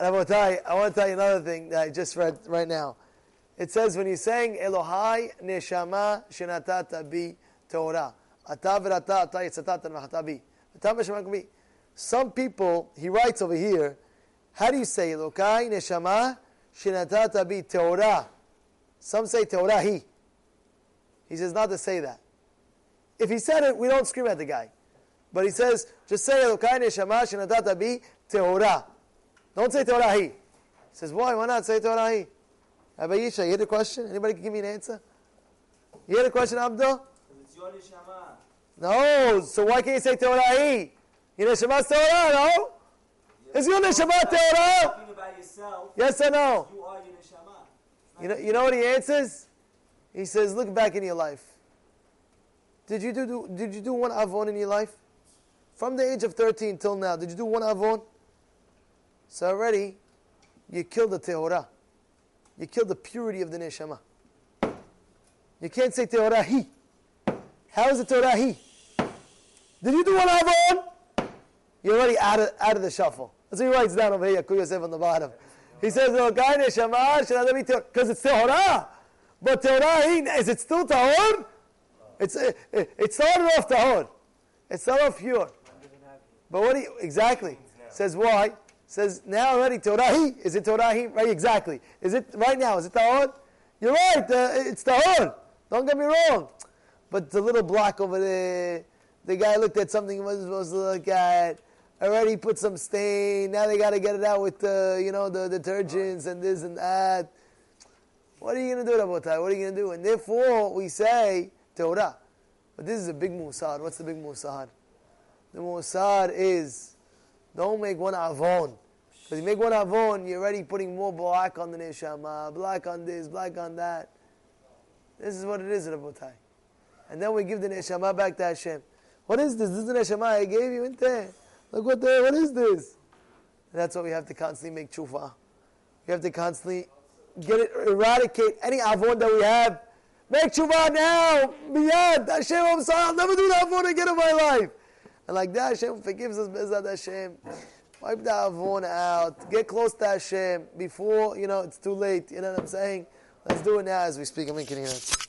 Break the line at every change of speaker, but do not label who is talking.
I want to tell you another thing that I just read right now. It says when you're saying Elohai neshama shenatata bi Torah, ata bi. Some people, he writes over here, how do you say Elokai neshama shenatata bi Torah? Some say tehorah he. He says not to say that. If he said it, we don't scream at the guy. But he says, just say Elokai neshama shenatata bi Torah. Don't say tehorah he. Says, why? Why not say tehorah he? Rabbi Yisha, you had a question? Anybody can give me an answer? You had a question, Abdul? No. So why can't you say tehorah he? Your neshama Torah, no? Is your neshama Torah? Yes or no?
You are your neshama.
You know, you know what he answers? He says, look back in your life. Did you do, do did you do one avon in your life? From the age of 13 till now, did you do one avon? So already, you killed the tehorah. You killed the purity of the neshama. You can't say tehorah he. How is it tehorah he? Did you do one avon? You're already out of, out of the shuffle. That's what he writes down over here, Yaakov Yosef on the bottom. He says, oh, because it's tehorah. But tehorah he, is it still tahor? It's it, it, it started off tahor. It started off pure. But what do you, exactly? Says why? Says now already tehorah he. Is it tehorah he? Right, exactly. Is it right now? Is it Tahor? You're right. Uh, it's Tahor. Don't get me wrong. But the little block over there, the guy looked at something he wasn't supposed to look at. Already put some stain. Now they got to get it out with the, you know, the detergents and this and that. What are you going to do, Rabotai? What are you going to do? And therefore, we say Torah. But this is a big musar. What's the big musar? The musar is don't make one avon. Because you make one avon, you're already putting more black on the neshama, black on this, black on that. This is what it is, Rabotai. And then we give the neshama back to Hashem. What is this? This is the neshama I gave you. Look what the, what is this? And that's what we have to constantly make tshuva. We have to constantly get it, eradicate any avon that we have. Make tshuva now, miyad. Hashem, I'm sorry, I'll never do that avon again in my life. And like that, Hashem forgives us, Bezat Hashem. Wipe the avon out. Get close to Hashem before, you know, it's too late. You know what I'm saying? Let's do it now as we speak. I'm making it.